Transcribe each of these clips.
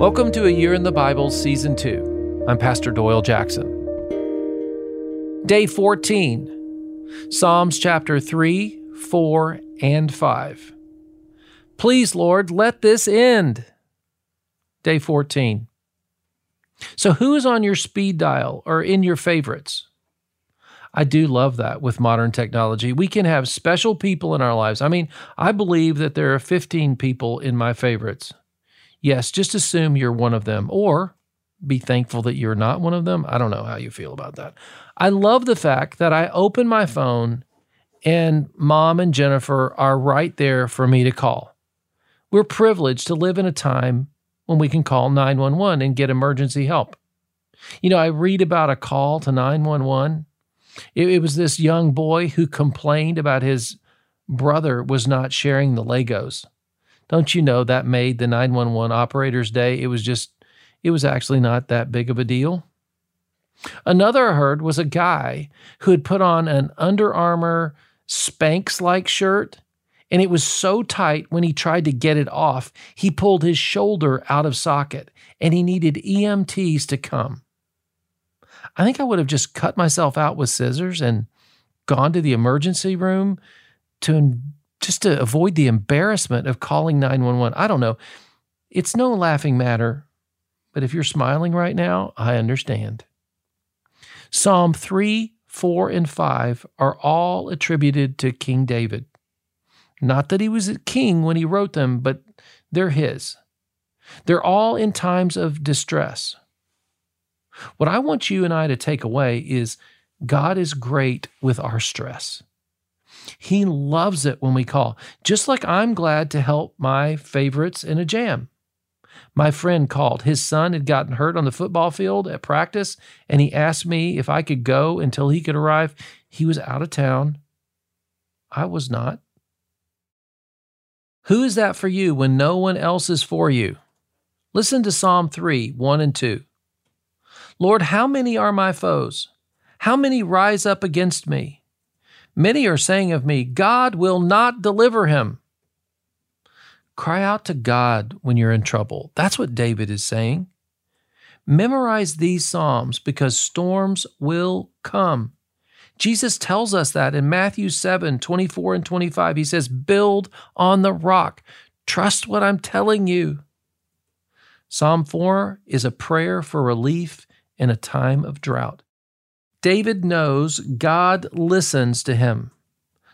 Welcome to A Year in the Bible, Season 2. I'm Pastor Doyle Jackson. Day 14, Psalms chapter 3, 4, and 5. Please, Lord, let this end. Day 14. So, who is on your speed dial or in your favorites? I do love that with modern technology. We can have special people in our lives. I mean, I believe that there are 15 people in my favorites. Yes, just assume you're one of them or be thankful that you're not one of them. I don't know how you feel about that. I love the fact that I open my phone and mom and Jennifer are right there for me to call. We're privileged to live in a time when we can call 911 and get emergency help. You know, I read about a call to 911. It, it was this young boy who complained about his brother was not sharing the Legos. Don't you know that made the 911 operator's day? It was just, it was actually not that big of a deal. Another I heard was a guy who had put on an Under Armour Spanx like shirt, and it was so tight when he tried to get it off, he pulled his shoulder out of socket, and he needed EMTs to come. I think I would have just cut myself out with scissors and gone to the emergency room to just to avoid the embarrassment of calling 911. I don't know. It's no laughing matter, but if you're smiling right now, I understand. Psalm 3, 4, and 5 are all attributed to King David. Not that he was a king when he wrote them, but they're his. They're all in times of distress. What I want you and I to take away is God is great with our stress. He loves it when we call, just like I'm glad to help my favorites in a jam. My friend called. His son had gotten hurt on the football field at practice, and he asked me if I could go until he could arrive. He was out of town. I was not. Who is that for you when no one else is for you? Listen to Psalm 3 1 and 2. Lord, how many are my foes? How many rise up against me? Many are saying of me, God will not deliver him. Cry out to God when you're in trouble. That's what David is saying. Memorize these Psalms because storms will come. Jesus tells us that in Matthew 7 24 and 25. He says, Build on the rock. Trust what I'm telling you. Psalm 4 is a prayer for relief in a time of drought. David knows God listens to him.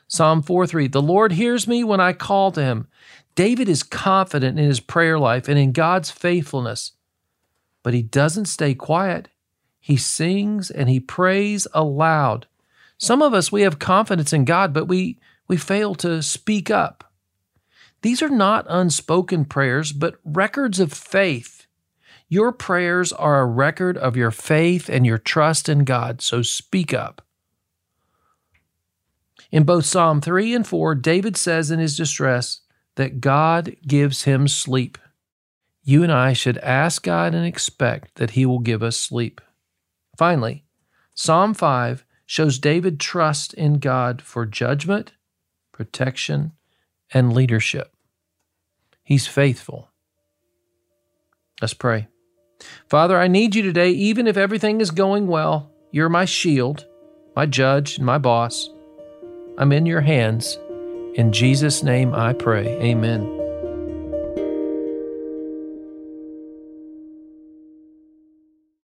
Psalm 4 3 The Lord hears me when I call to him. David is confident in his prayer life and in God's faithfulness, but he doesn't stay quiet. He sings and he prays aloud. Some of us, we have confidence in God, but we, we fail to speak up. These are not unspoken prayers, but records of faith your prayers are a record of your faith and your trust in God, so speak up. In both Psalm 3 and 4, David says in his distress that God gives him sleep. You and I should ask God and expect that he will give us sleep. Finally, Psalm 5 shows David trust in God for judgment, protection, and leadership. He's faithful. Let's pray. Father, I need you today, even if everything is going well. You're my shield, my judge, and my boss. I'm in your hands. In Jesus' name I pray. Amen.